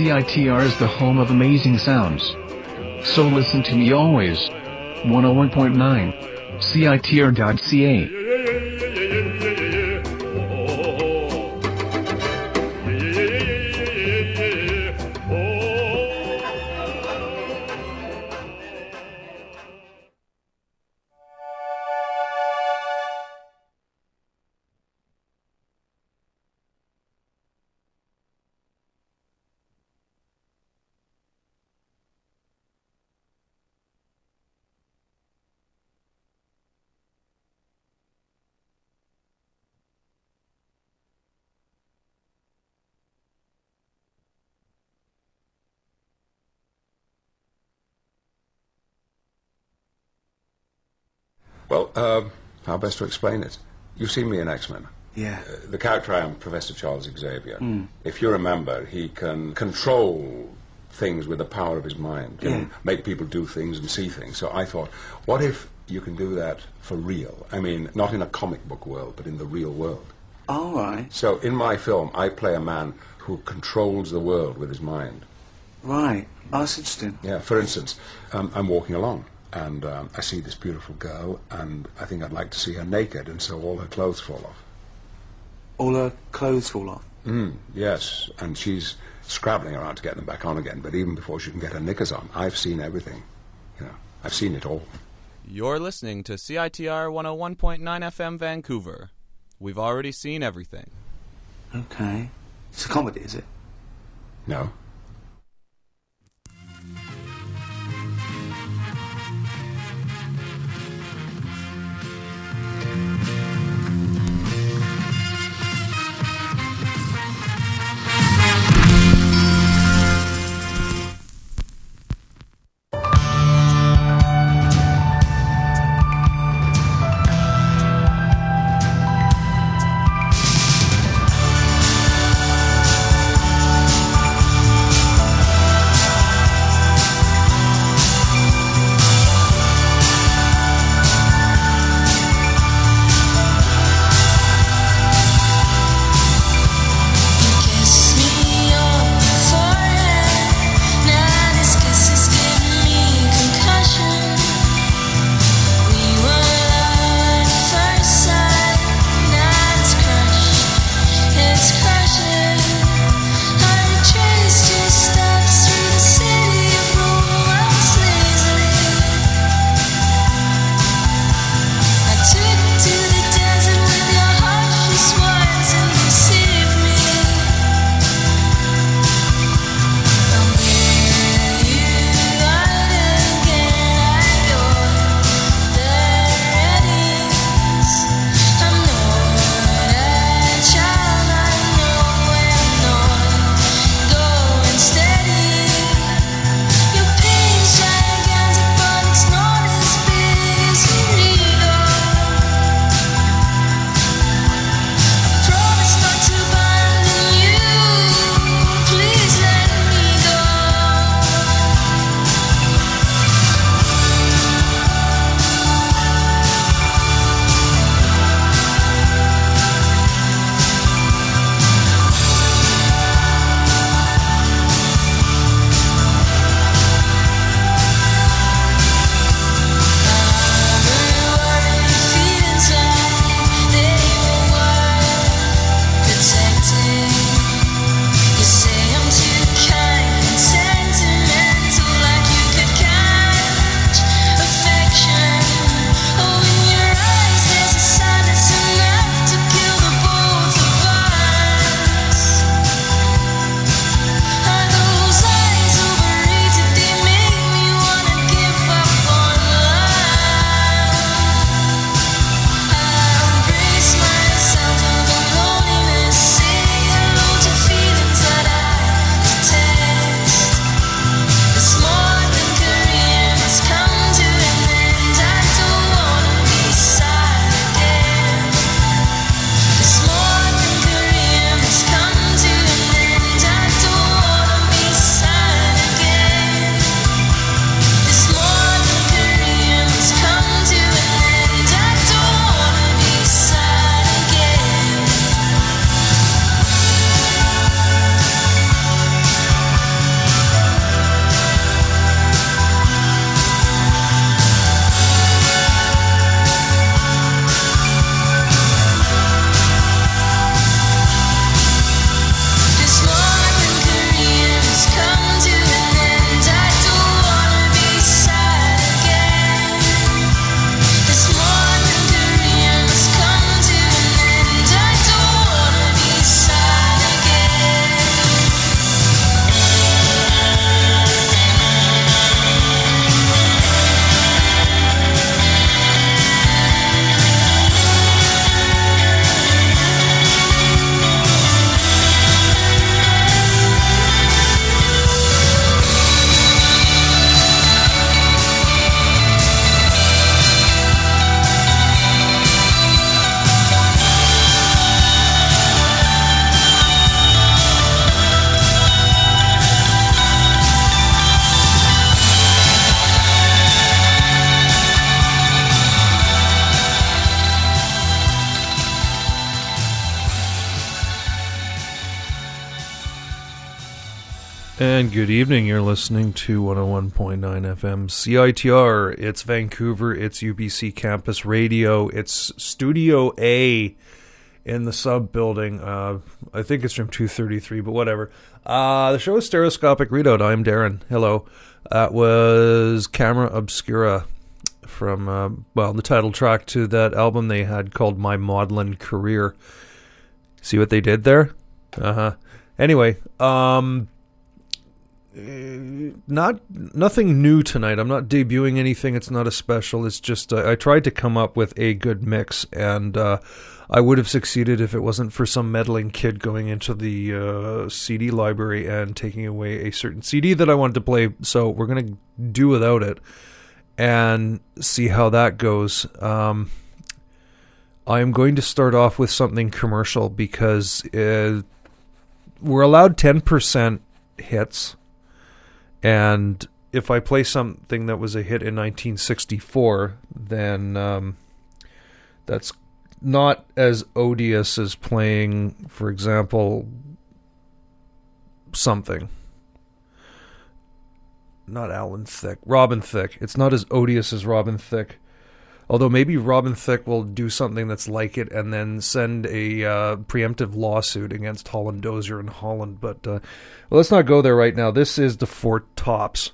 CITR is the home of amazing sounds. So listen to me always. 101.9 CITR.ca Uh, how best to explain it? You've seen me in X Men. Yeah. Uh, the character I am, Professor Charles Xavier. If you remember, he can control things with the power of his mind, can Yeah. make people do things and see things. So I thought, what if you can do that for real? I mean, not in a comic book world, but in the real world. All right. So in my film, I play a man who controls the world with his mind. Right. That's interesting. Yeah, for instance, um, I'm walking along and um, I see this beautiful girl and I think I'd like to see her naked and so all her clothes fall off. All her clothes fall off. Mm, yes, and she's scrabbling around to get them back on again, but even before she can get her knickers on, I've seen everything. You know, I've seen it all. You're listening to CITR 101.9 FM Vancouver. We've already seen everything. Okay. It's a comedy, is it? No? Good evening. You're listening to 101.9 FM CITR. It's Vancouver. It's UBC Campus Radio. It's Studio A in the sub building. Uh, I think it's from 233, but whatever. Uh, the show is Stereoscopic Readout. I'm Darren. Hello. That was Camera Obscura from, uh, well, the title track to that album they had called My Maudlin Career. See what they did there? Uh huh. Anyway, um, not nothing new tonight. I'm not debuting anything. It's not a special. It's just uh, I tried to come up with a good mix, and uh, I would have succeeded if it wasn't for some meddling kid going into the uh, CD library and taking away a certain CD that I wanted to play. So we're gonna do without it and see how that goes. Um, I am going to start off with something commercial because uh, we're allowed ten percent hits and if I play something that was a hit in 1964, then um, that's not as odious as playing, for example, something. Not Alan Thicke, Robin Thicke. It's not as odious as Robin Thicke. Although maybe Robin Thicke will do something that's like it and then send a uh, preemptive lawsuit against Holland Dozier and Holland. But uh, well, let's not go there right now. This is the Four Tops.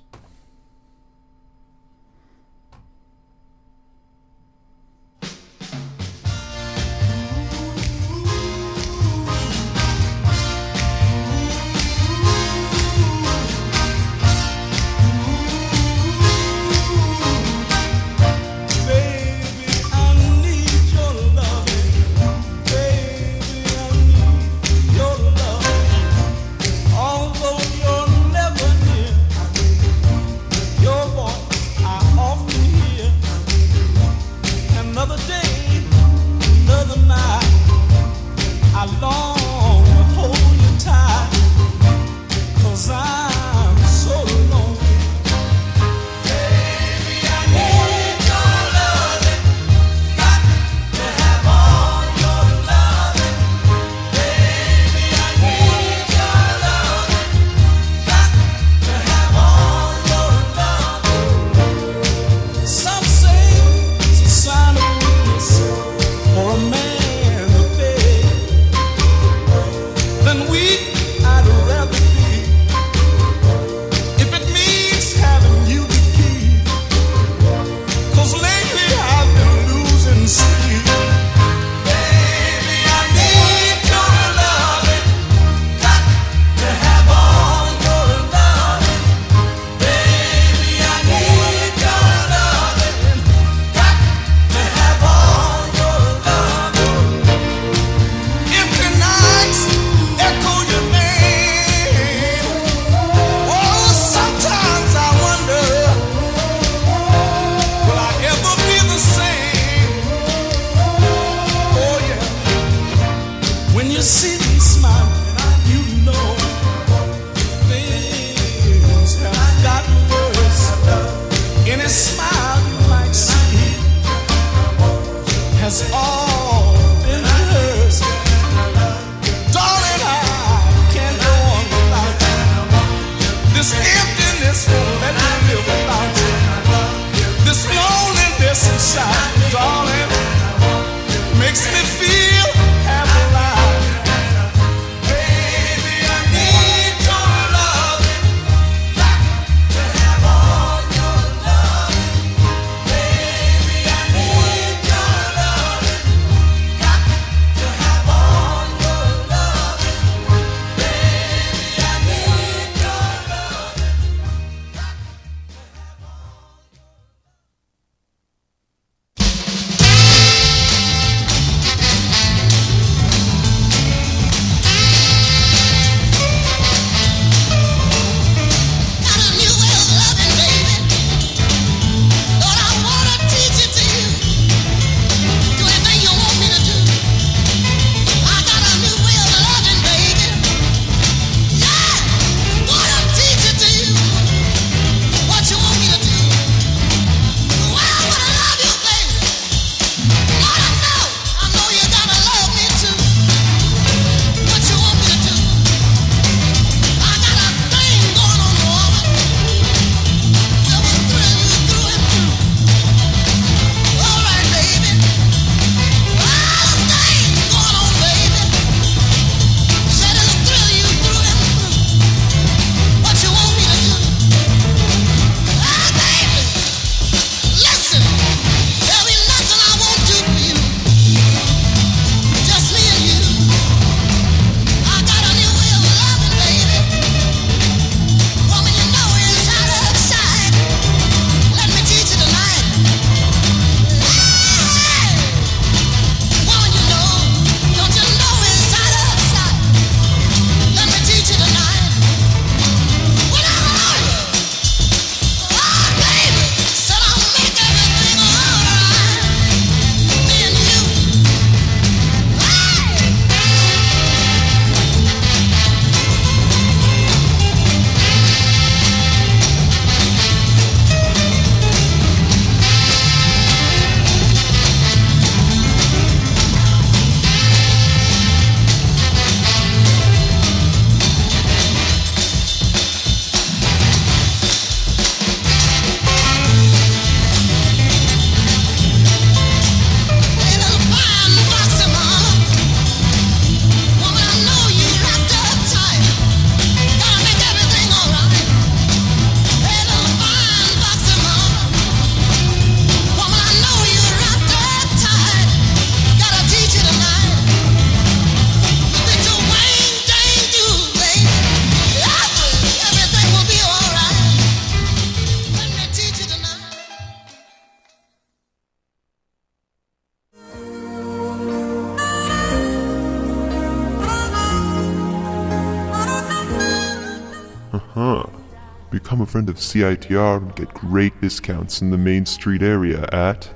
CITR and get great discounts in the Main Street area at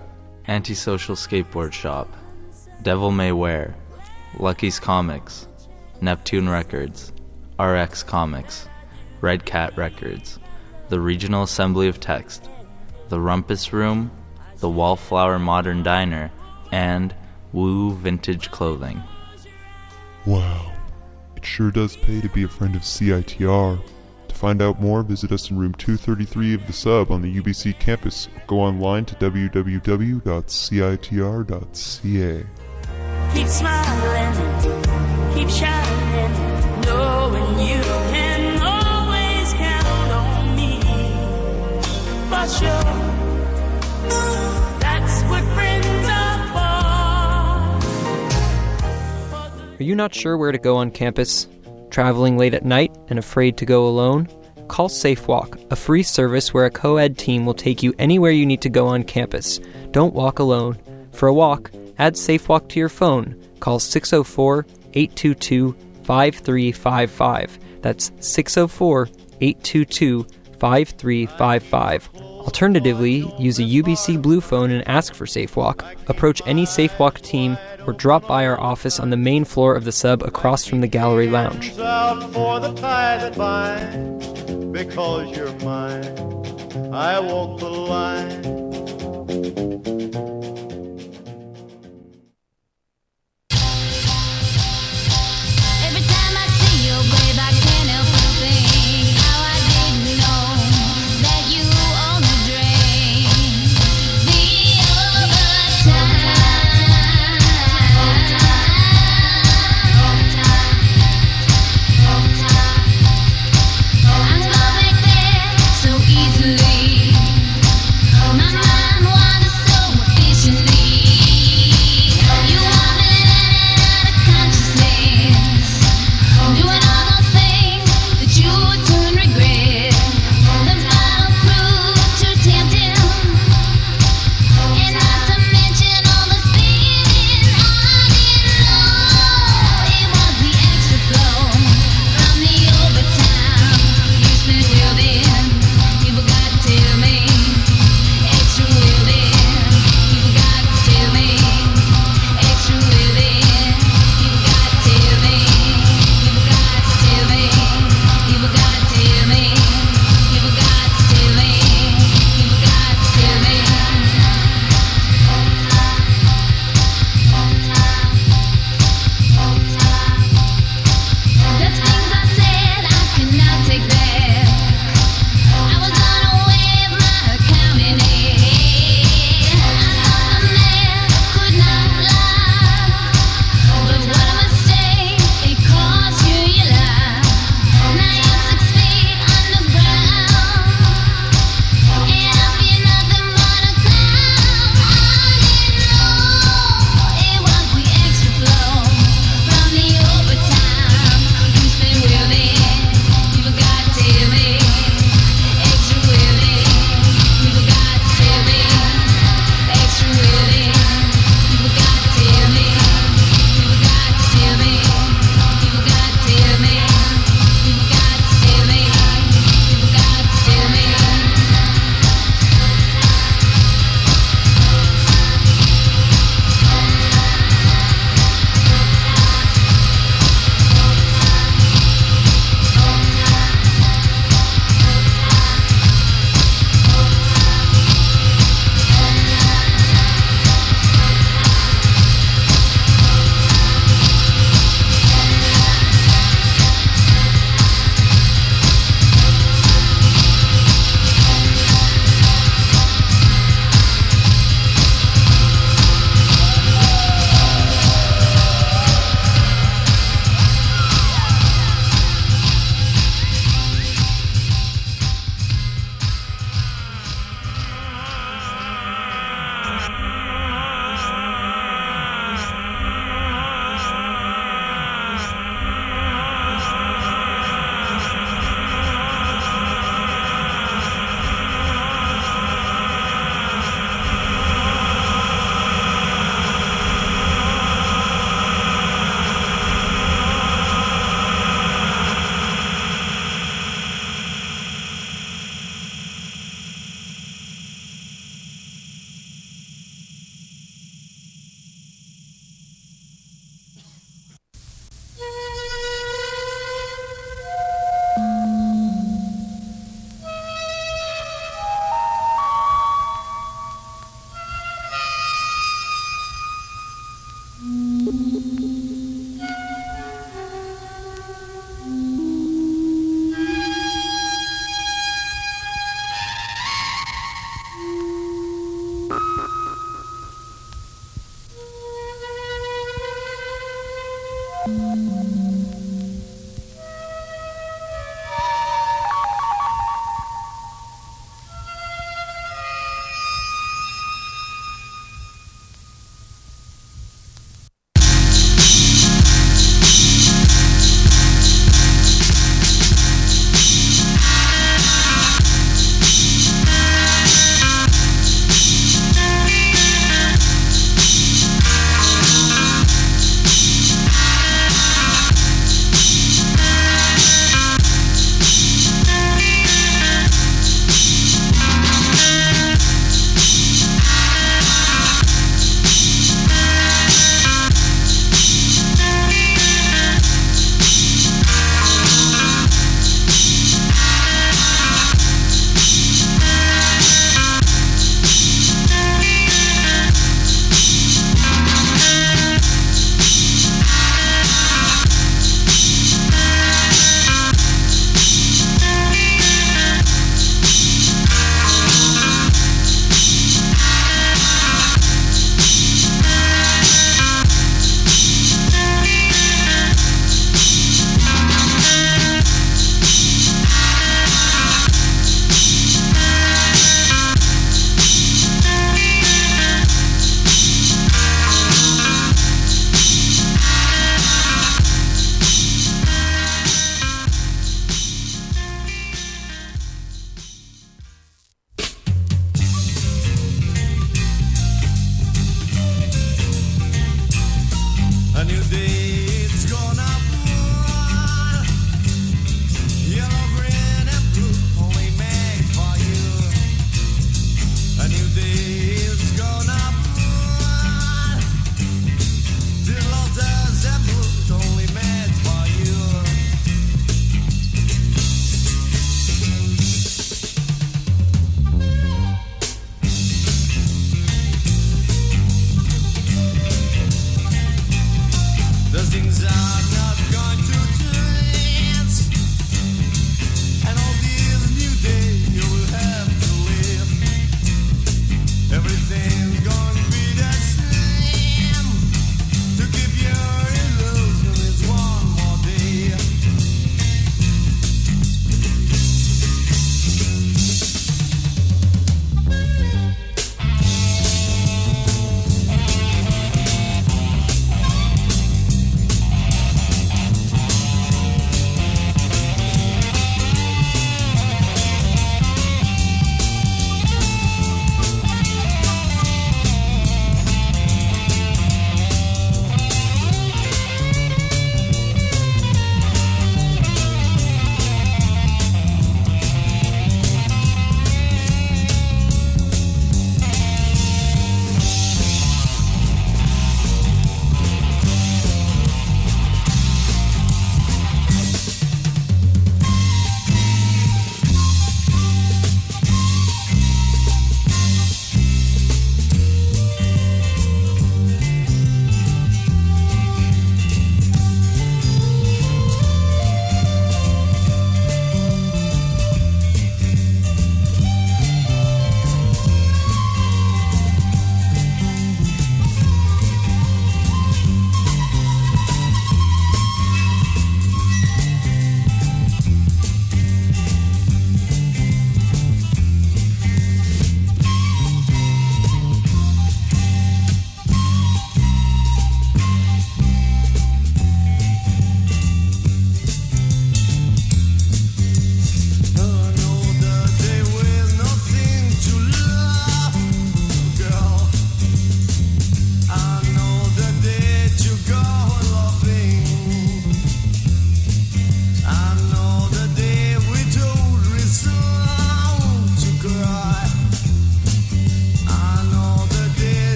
Antisocial Skateboard Shop, Devil May Wear, Lucky's Comics, Neptune Records, RX Comics, Red Cat Records, the Regional Assembly of Text, the Rumpus Room, the Wallflower Modern Diner, and Woo Vintage Clothing. Wow. It sure does pay to be a friend of CITR. To find out more, visit us in room 233 of the sub on the UBC campus. Go online to www.citr.ca. Keep smiling, keep shining, knowing you can always count on me. For sure, that's what friends are for. Are you not sure where to go on campus? Traveling late at night and afraid to go alone? Call SafeWalk, a free service where a co ed team will take you anywhere you need to go on campus. Don't walk alone. For a walk, add SafeWalk to your phone. Call 604 822 5355. That's 604 822 5355. Alternatively, use a UBC Blue phone and ask for SafeWalk. Approach any SafeWalk team or drop by our office on the main floor of the sub across from the gallery lounge. because you're mine. I walk the line.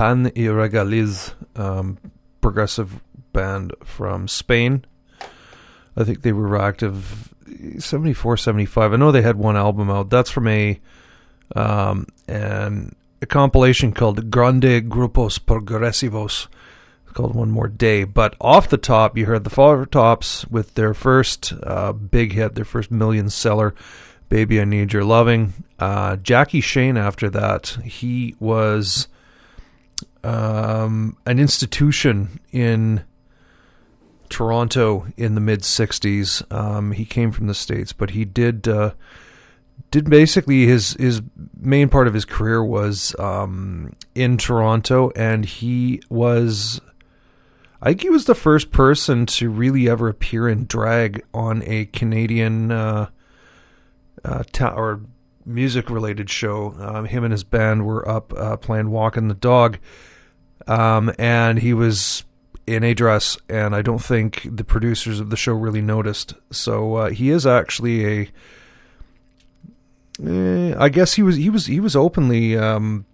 Pan y Regaliz, um, progressive band from Spain. I think they were active 74, 75. I know they had one album out. That's from a um, and a compilation called Grande Grupos Progresivos, It's called One More Day. But off the top, you heard the Four Tops with their first uh, big hit, their first million seller, Baby I Need Your Loving. Uh, Jackie Shane, after that, he was um, an institution in Toronto in the mid 60s. Um, he came from the States, but he did. Uh, did basically his his main part of his career was um, in Toronto, and he was, I think he was the first person to really ever appear in drag on a Canadian uh, uh, ta- or music related show. Um, him and his band were up uh, playing "Walking the Dog," um, and he was in a dress, and I don't think the producers of the show really noticed. So uh, he is actually a Eh, I guess he was he was he was openly um,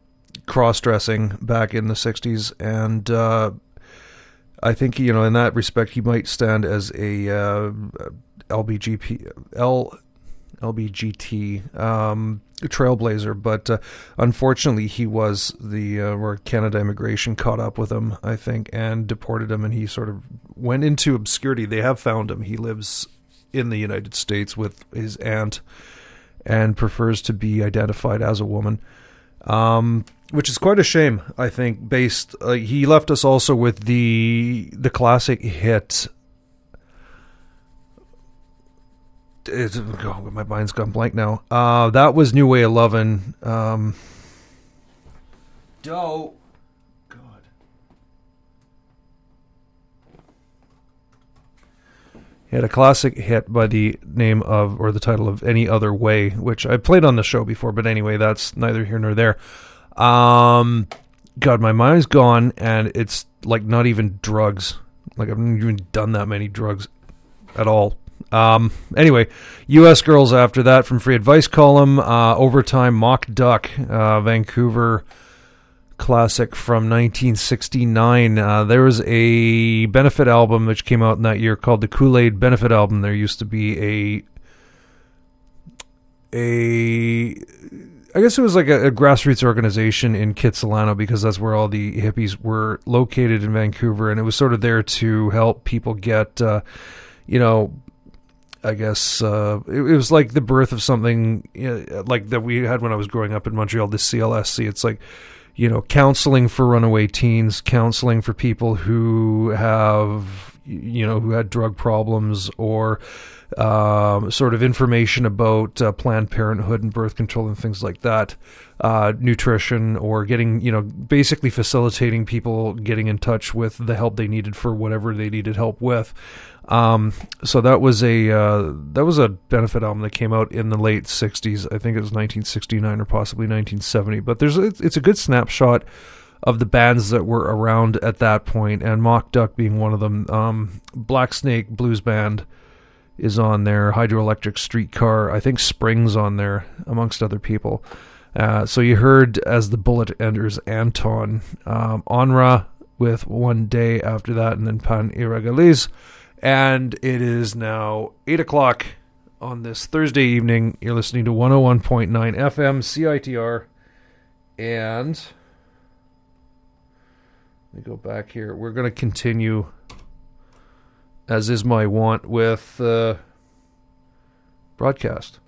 cross dressing back in the '60s, and uh, I think you know in that respect he might stand as a uh, LBGP L LBGT um, trailblazer, but uh, unfortunately he was the uh, where Canada immigration caught up with him, I think, and deported him, and he sort of went into obscurity. They have found him. He lives in the United States with his aunt and prefers to be identified as a woman, um, which is quite a shame. I think. Based, uh, he left us also with the the classic hit. It's, oh, my mind's gone blank now. Uh, that was New Way of Lovin'. Um, Doe. He had a classic hit by the name of, or the title of Any Other Way, which I played on the show before, but anyway, that's neither here nor there. Um, God, my mind's gone, and it's like not even drugs. Like, I've never even done that many drugs at all. Um, anyway, U.S. Girls after that from Free Advice Column, uh, Overtime, Mock Duck, uh, Vancouver classic from 1969. Uh, there was a benefit album which came out in that year called the Kool Aid Benefit Album. There used to be a a I guess it was like a, a grassroots organization in Kitsilano because that's where all the hippies were located in Vancouver, and it was sort of there to help people get, uh, you know, I guess uh, it, it, was like the birth of something you know, like that we had when I was growing up in Montreal. The CLSC. It's like you know, counseling for runaway teens, counseling for people who have, you know, who had drug problems or um, sort of information about uh, Planned Parenthood and birth control and things like that, uh, nutrition, or getting, you know, basically facilitating people getting in touch with the help they needed for whatever they needed help with. Um, so that was a uh, that was a benefit album that came out in the late '60s. I think it was 1969 or possibly 1970. But there's it's, a good snapshot of the bands that were around at that point, and Mock Duck being one of them. Um, Black Snake Blues Band is on there. Hydroelectric Streetcar, I think Springs on there, amongst other people. Uh, so you heard as the bullet enters Anton, um, Onra with one day after that, and then Pan Irregaliz. And it is now 8 o'clock on this Thursday evening. You're listening to 101.9 FM CITR. And let me go back here. We're going to continue, as is my want, with uh, broadcast.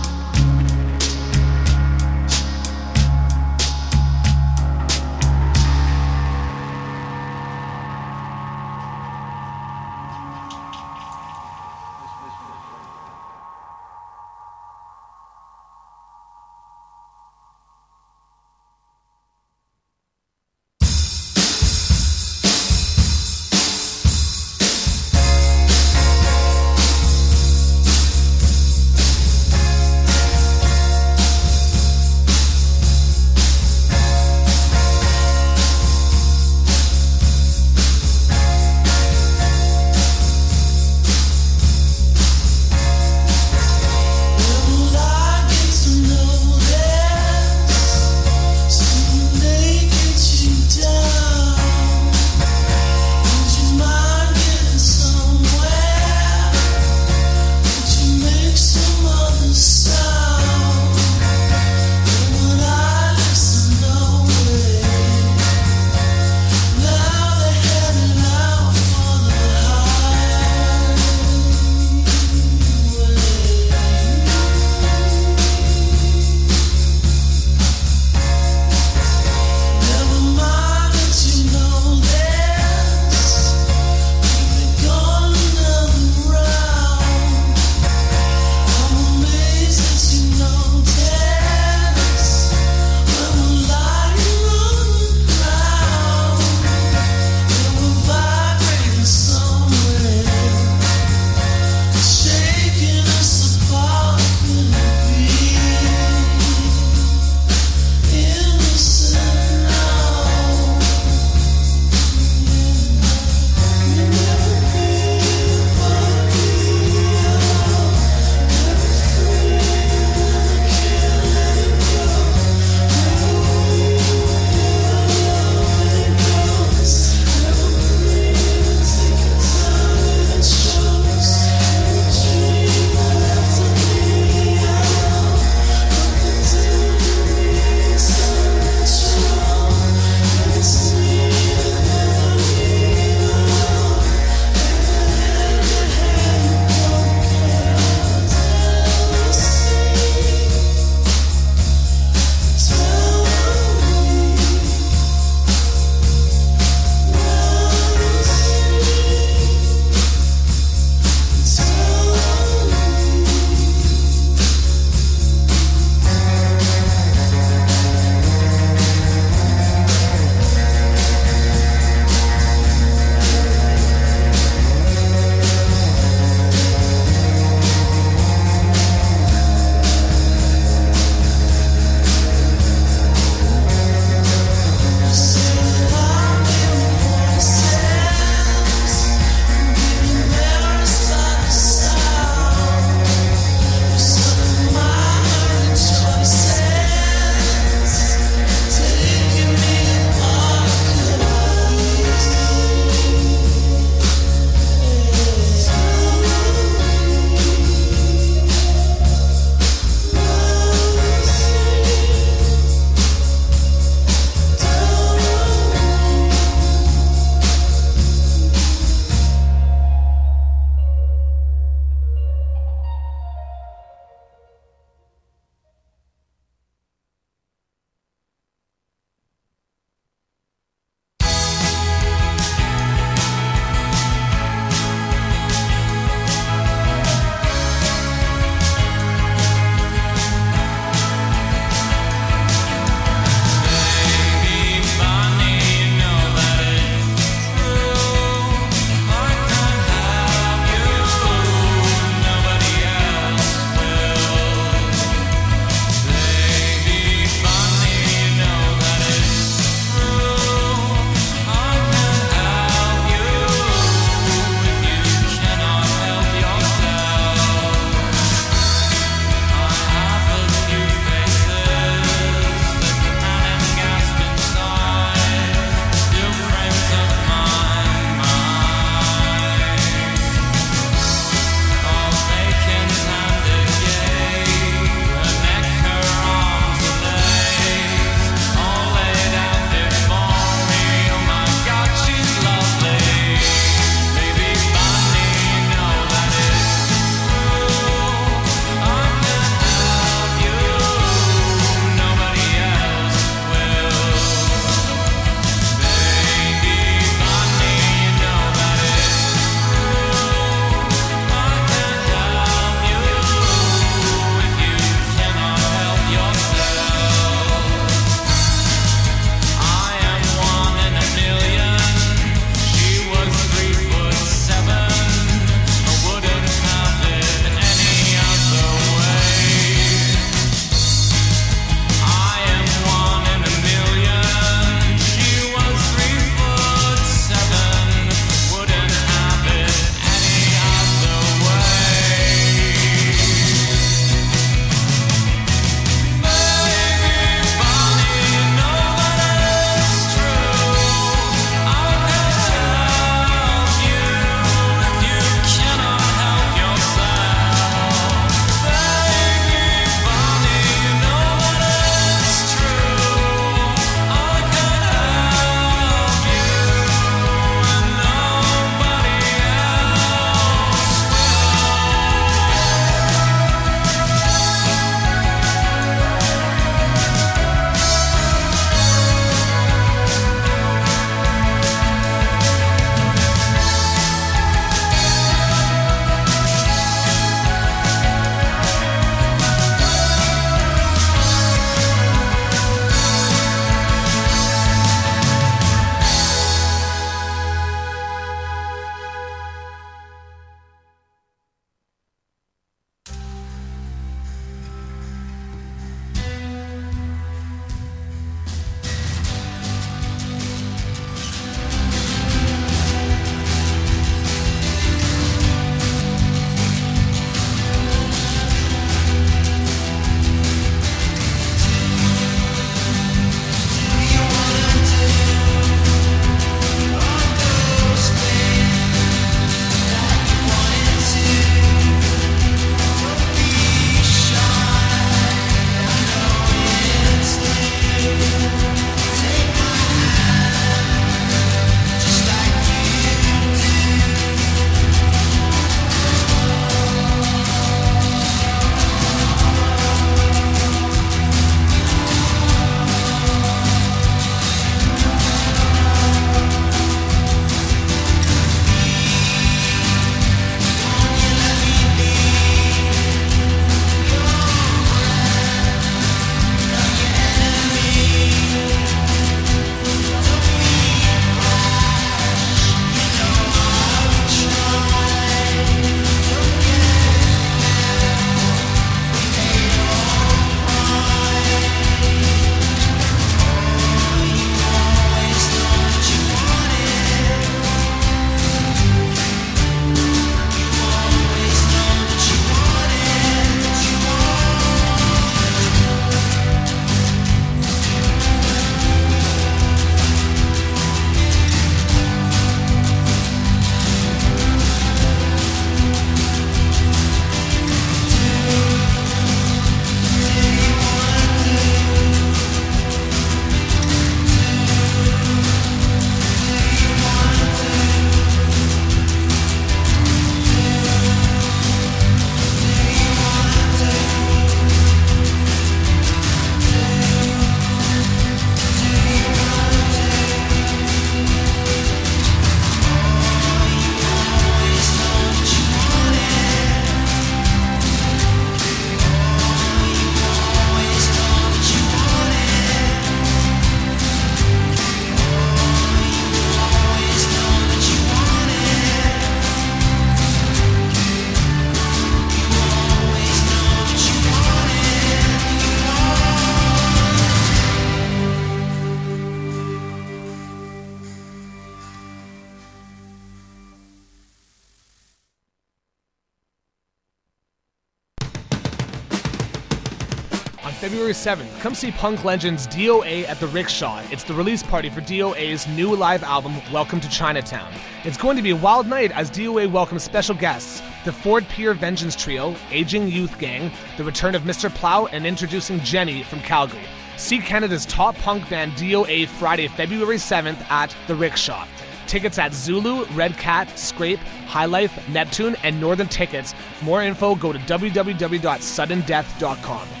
Come see punk legends DOA at the Rickshaw. It's the release party for DOA's new live album, Welcome to Chinatown. It's going to be a wild night as DOA welcomes special guests the Ford Pier Vengeance Trio, Aging Youth Gang, the return of Mr. Plow, and introducing Jenny from Calgary. See Canada's top punk band DOA Friday, February 7th at the Rickshaw. Tickets at Zulu, Red Cat, Scrape, High Life, Neptune, and Northern Tickets. More info, go to www.suddendeath.com.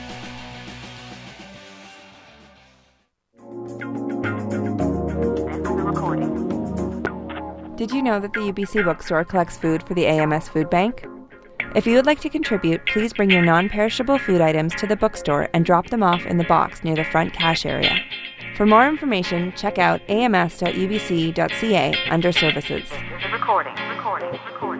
Did you know that the UBC bookstore collects food for the AMS Food Bank? If you would like to contribute, please bring your non perishable food items to the bookstore and drop them off in the box near the front cash area. For more information, check out ams.ubc.ca under Services. Recording, recording, recording.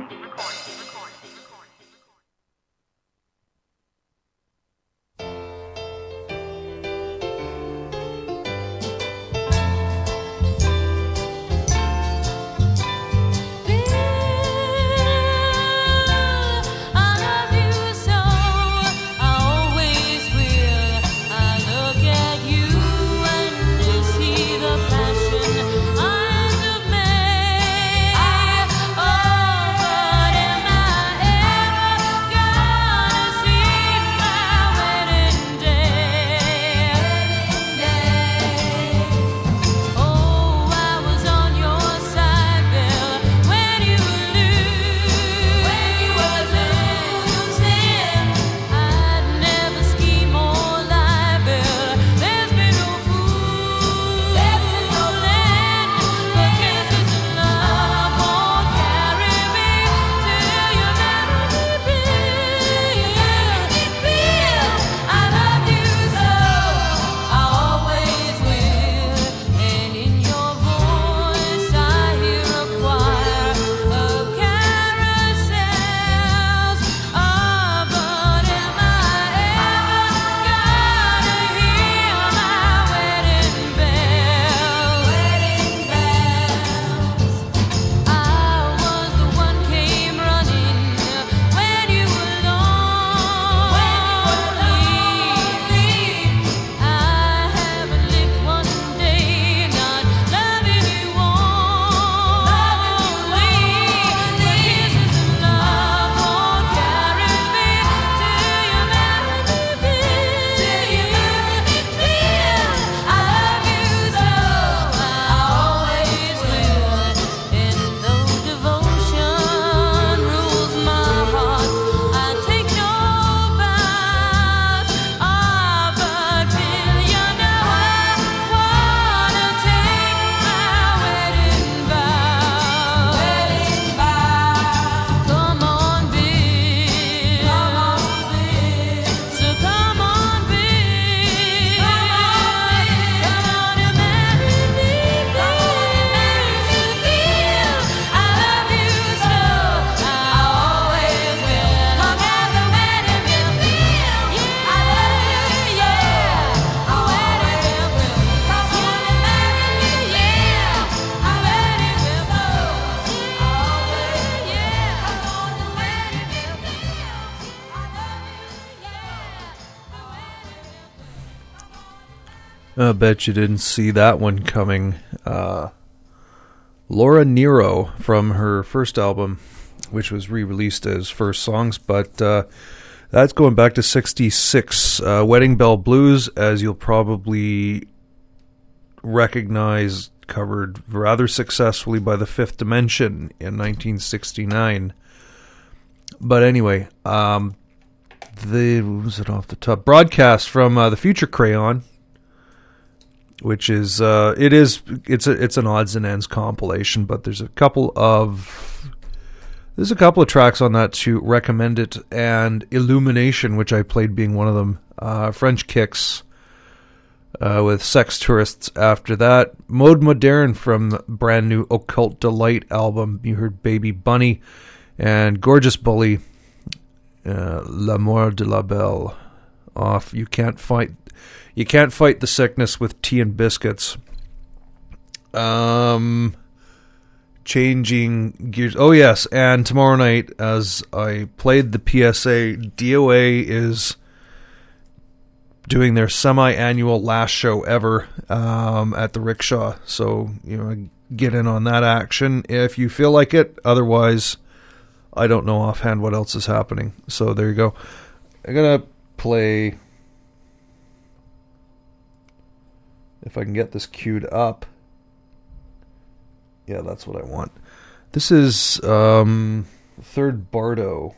Bet you didn't see that one coming. Uh, Laura Nyro from her first album, which was re released as First Songs, but uh, that's going back to 66. Uh, Wedding Bell Blues, as you'll probably recognize, covered rather successfully by the Fifth Dimension in 1969. But anyway, um, the was it off the top broadcast from uh, the Future Crayon, which is uh, it is it's a it's an odds and ends compilation, but there's a couple of there's a couple of tracks on that to recommend it, and Illumination, which I played being one of them. Uh, French Kicks uh, with Sex Tourists. After that, Mode Moderne from brand new Occult Delight album. You heard Baby Bunny and Gorgeous Bully. Uh, L'amour de la belle off. You can't fight you can't fight the sickness with tea and biscuits. Um changing gears. Oh yes, and tomorrow night as I played the PSA, DOA is doing their semi-annual last show ever um, at the rickshaw. So you know, get in on that action if you feel like it. Otherwise, I don't know offhand what else is happening. So there you go. I'm gonna play. If I can get this queued up. Yeah, that's what I want. This is um, third Bardo.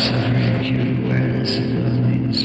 I've acute awareness of loneliness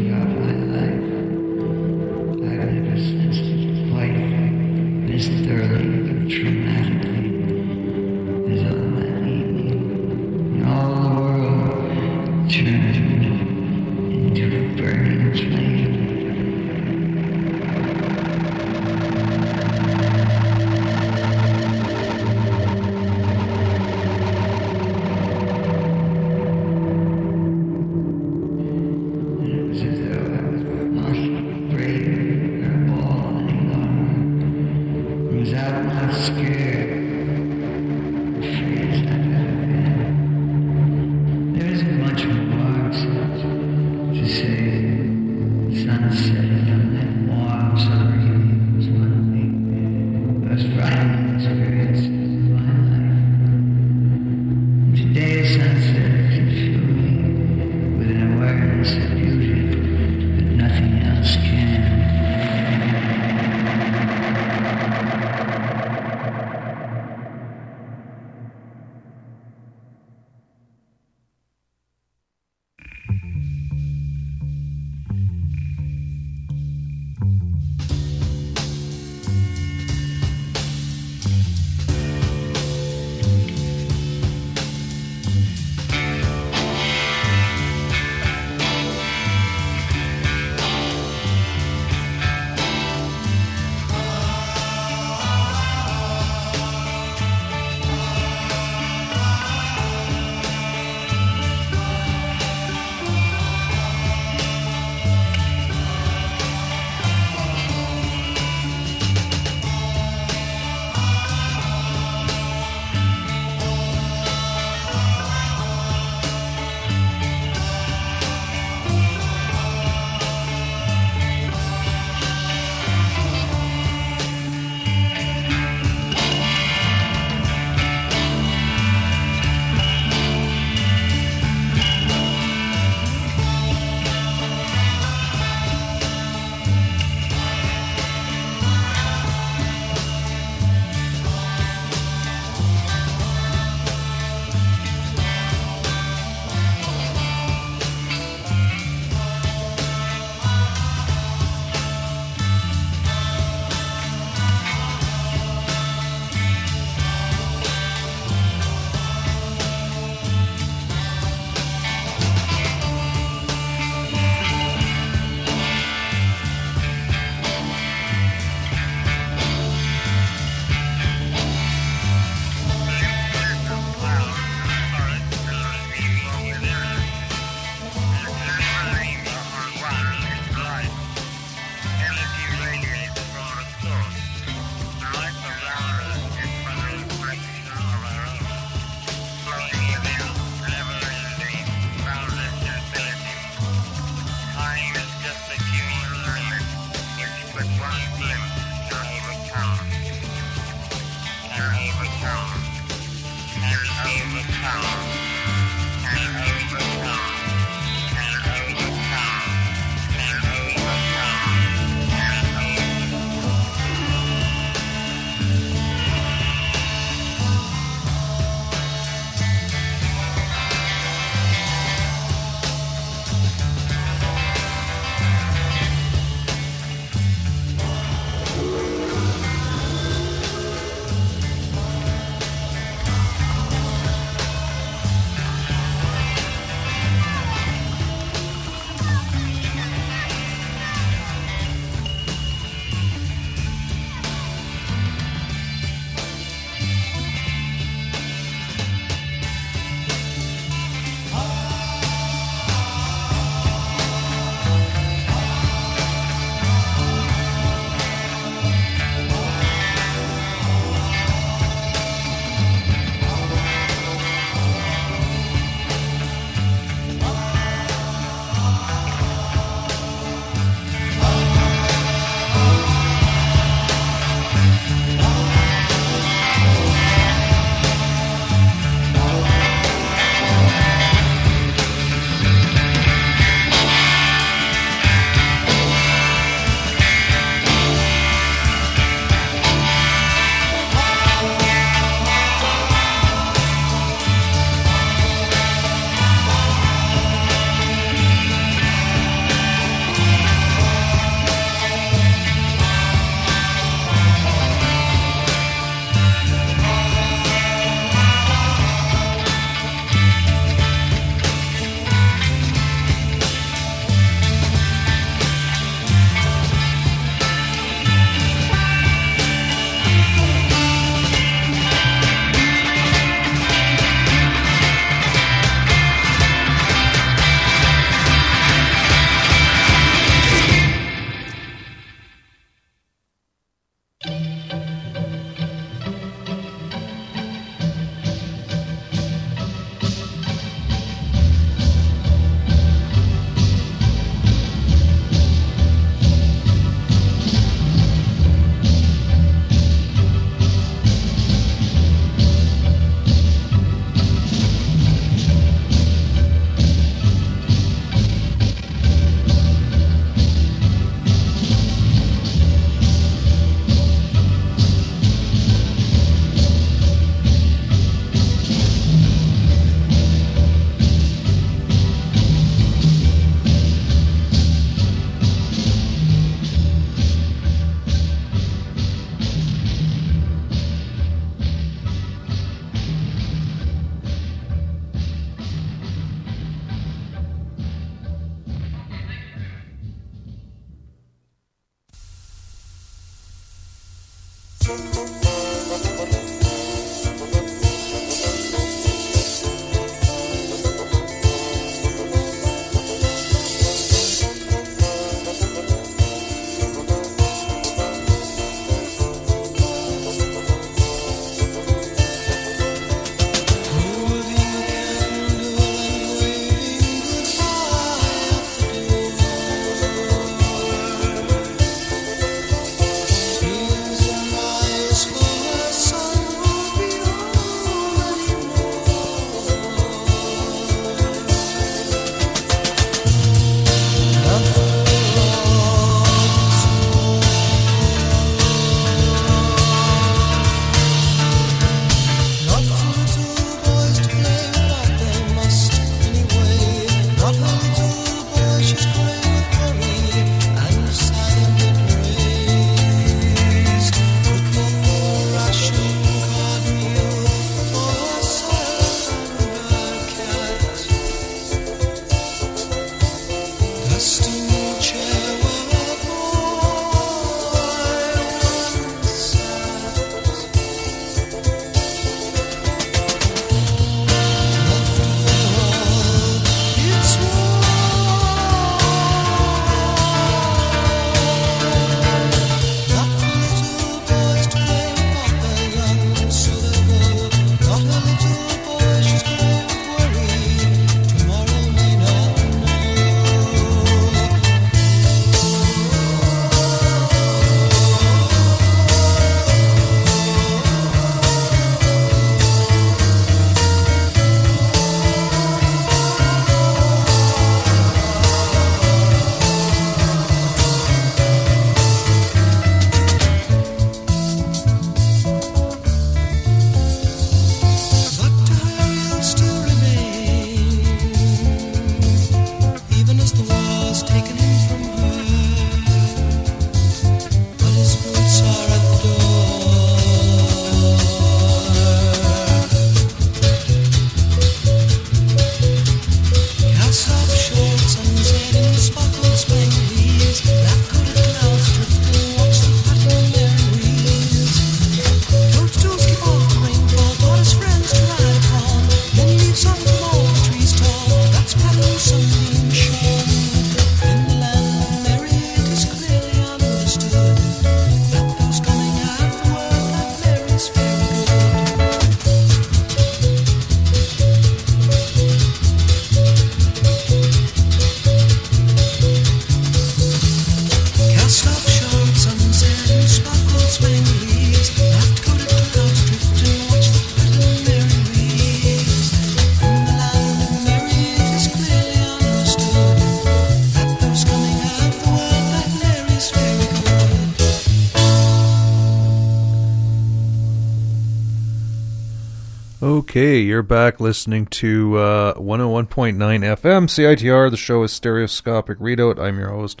you're back listening to uh, 101.9 FM CITR. The show is Stereoscopic Readout. I'm your host,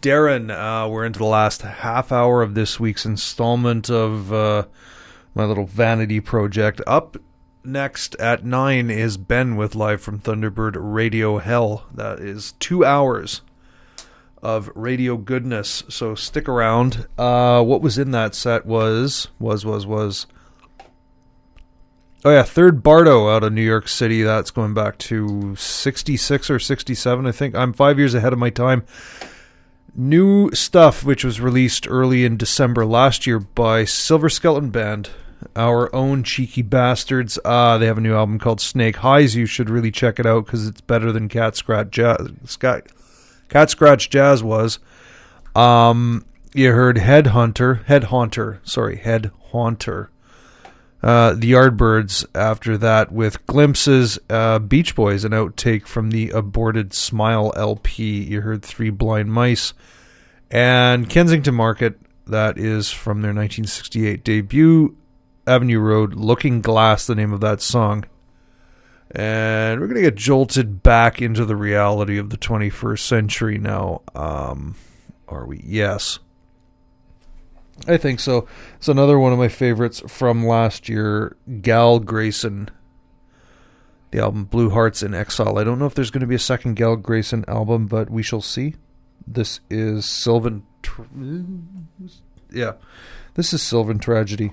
Darren. Uh, we're into the last half hour of this week's installment of uh, my little vanity project. Up next at 9 is Ben with Live from Thunderbird Radio Hell. That is two hours of radio goodness. So stick around. Uh, what was in that set was, was, was, was. Oh yeah, third Bardo out of New York City. That's going back to '66 or '67, I think. I'm five years ahead of my time. New stuff, which was released early in December last year by Silver Skeleton Band, our own cheeky bastards. Uh, they have a new album called Snake Highs. You should really check it out because it's better than Cat Scratch Jazz. Cat Scratch Jazz was. Um, you heard Headhunter, Head Haunter, sorry, Head Haunter. Uh, the Yardbirds after that with glimpses, uh, Beach Boys, an outtake from the aborted Smile LP. You heard Three Blind Mice and Kensington Market. That is from their 1968 debut, Avenue Road, Looking Glass, the name of that song. And we're going to get jolted back into the reality of the 21st century now. Um, are we? Yes. I think so. It's another one of my favorites from last year, Gal Grayson. The album Blue Hearts in Exile. I don't know if there's going to be a second Gal Grayson album, but we shall see. This is Sylvan. Tr- yeah. This is Sylvan Tragedy.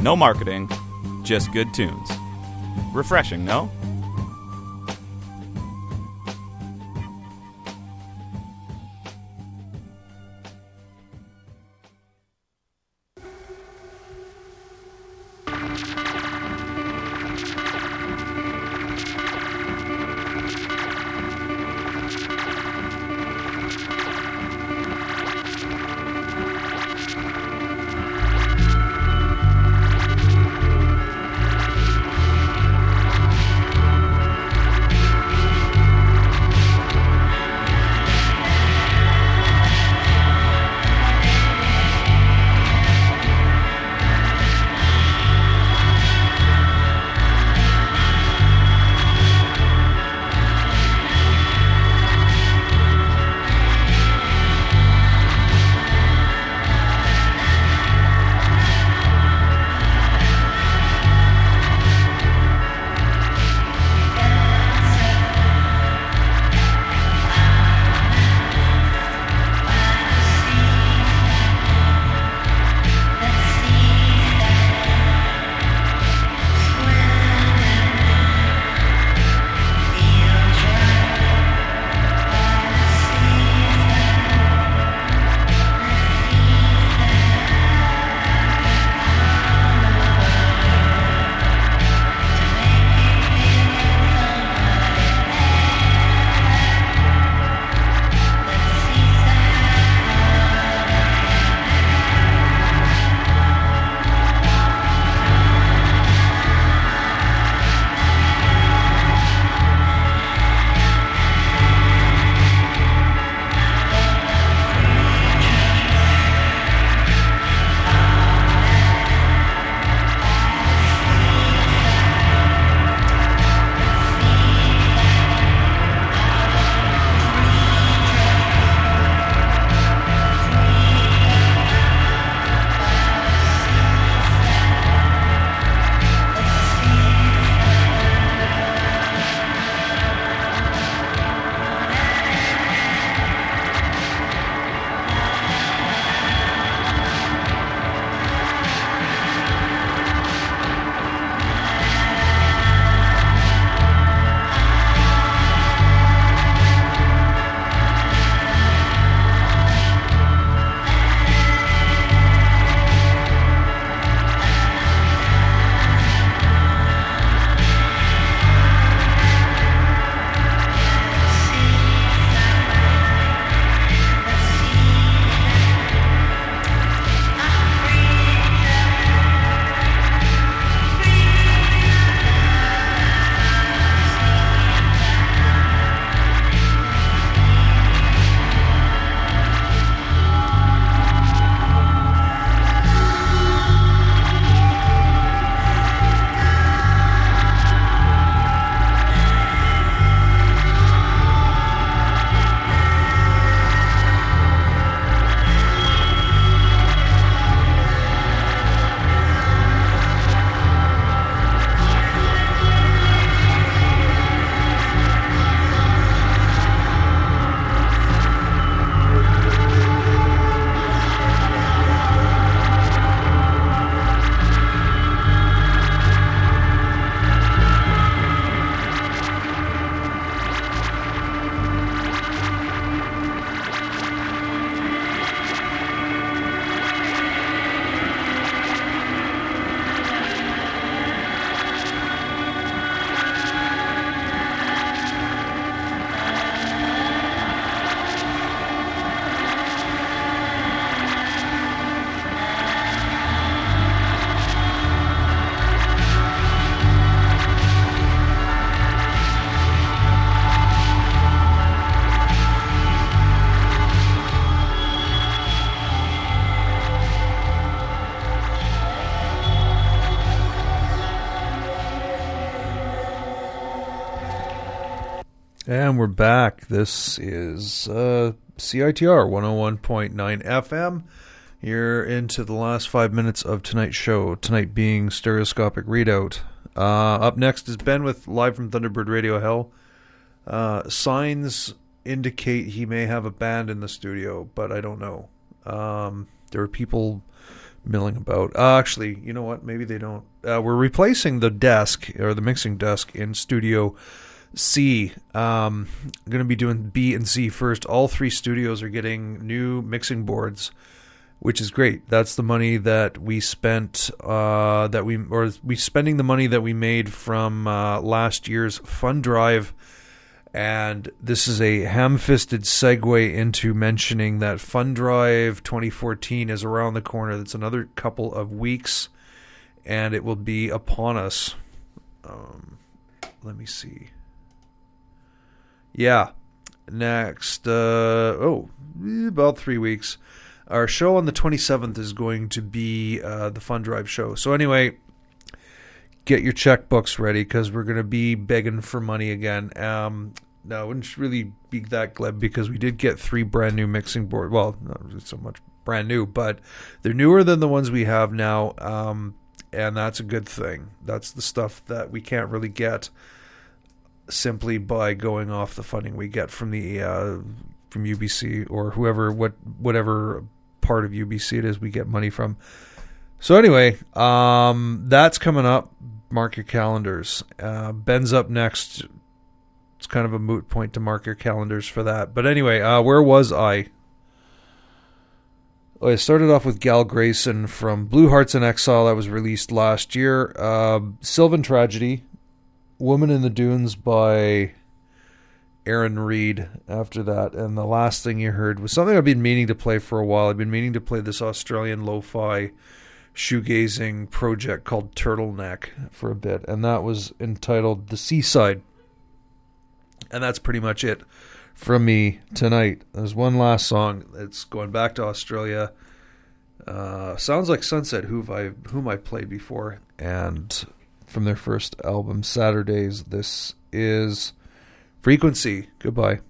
no marketing, just good tunes. Refreshing, no? Back. This is uh, CITR 101.9 FM. You're into the last five minutes of tonight's show, tonight being Stereoscopic Readout. Uh, up next is Ben with Live from Thunderbird Radio Hell. Uh, signs indicate he may have a band in the studio, but I don't know. Um, there are people milling about. Uh, actually, you know what? Maybe they don't. Uh, we're replacing the desk or the mixing desk in Studio C. Um, I'm going to be doing B and C first. All three studios are getting new mixing boards, which is great. That's the money that we spent. Uh, that we or we spending the money that we made from uh, last year's fund drive. And this is a ham fisted segue into mentioning that Fund Drive 2014 is around the corner. That's another couple of weeks, and it will be upon us. Um, let me see. Yeah. Next, uh, oh, about three weeks. Our show on the 27th is going to be uh, the Fund Drive show. So, anyway, get your checkbooks ready because we're going to be begging for money again. Um, no, I wouldn't really be that glib because we did get three brand new mixing board. Well, not so much brand new, but they're newer than the ones we have now. Um, and that's a good thing. That's the stuff that we can't really get simply by going off the funding we get from the uh, from UBC or whoever what whatever part of UBC it is we get money from. So anyway, um, that's coming up. Mark your calendars. Uh, Ben's up next. It's kind of a moot point to mark your calendars for that. But anyway, uh, where was I? Oh, I started off with Gal Grayson from Blue Hearts in Exile that was released last year. Uh, Sylvan Tragedy, Woman in the Dunes by Aaron Reed after that. And the last thing you heard was something I've been meaning to play for a while. I've been meaning to play this Australian lo fi shoegazing project called Turtleneck for a bit. And that was entitled The Seaside. And that's pretty much it from me tonight. There's one last song. It's going back to Australia. Uh, sounds like Sunset, who I whom I played before, and from their first album, Saturdays. This is Frequency. Goodbye.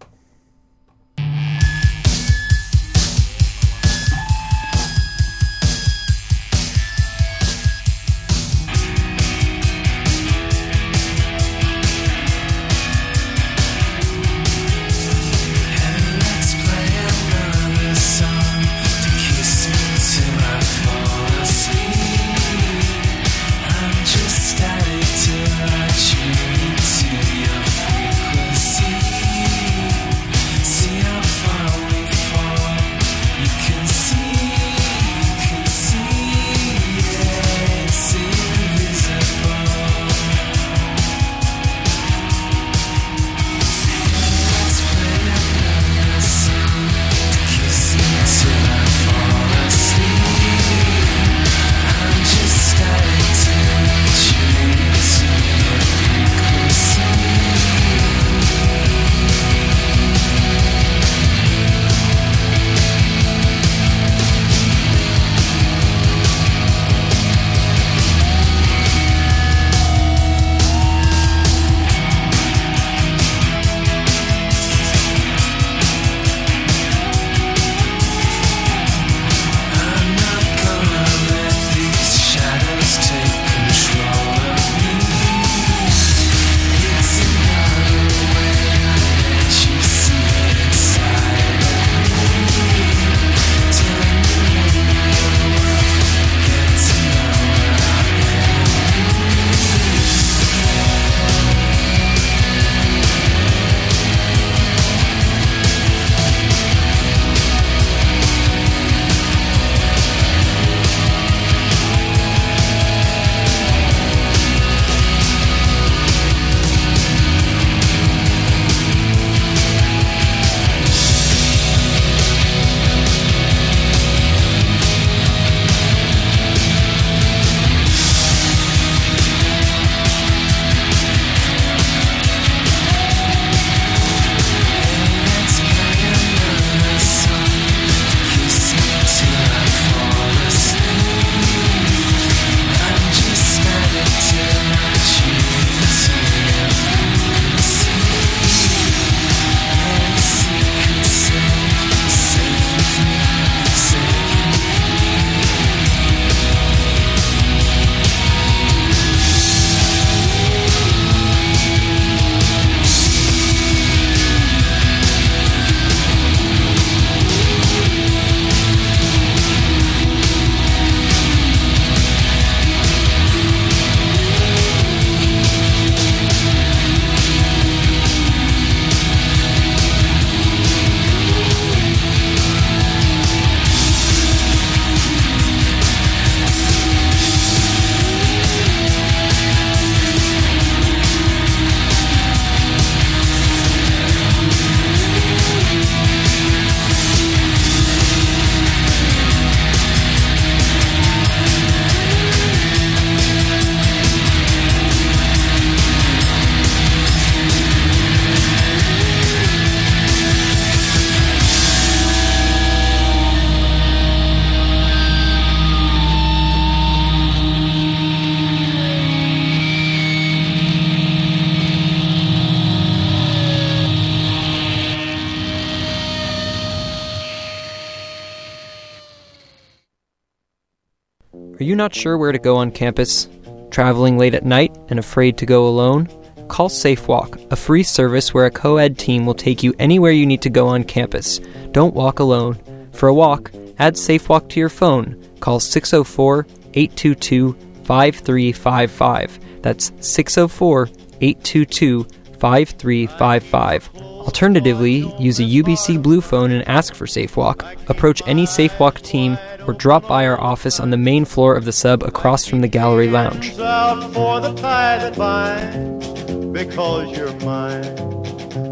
Not sure where to go on campus? Traveling late at night and afraid to go alone? Call SafeWalk, a free service where a co ed team will take you anywhere you need to go on campus. Don't walk alone. For a walk, add SafeWalk to your phone. Call 604 822 5355. That's 604 822 5355. Alternatively, use a UBC Blue phone and ask for SafeWalk. Approach any SafeWalk team or drop by our office on the main floor of the sub across from the gallery lounge. out for the tie that binds because you're mine.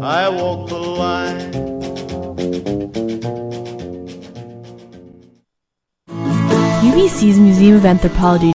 I walk the line. UBC's Museum of Anthropology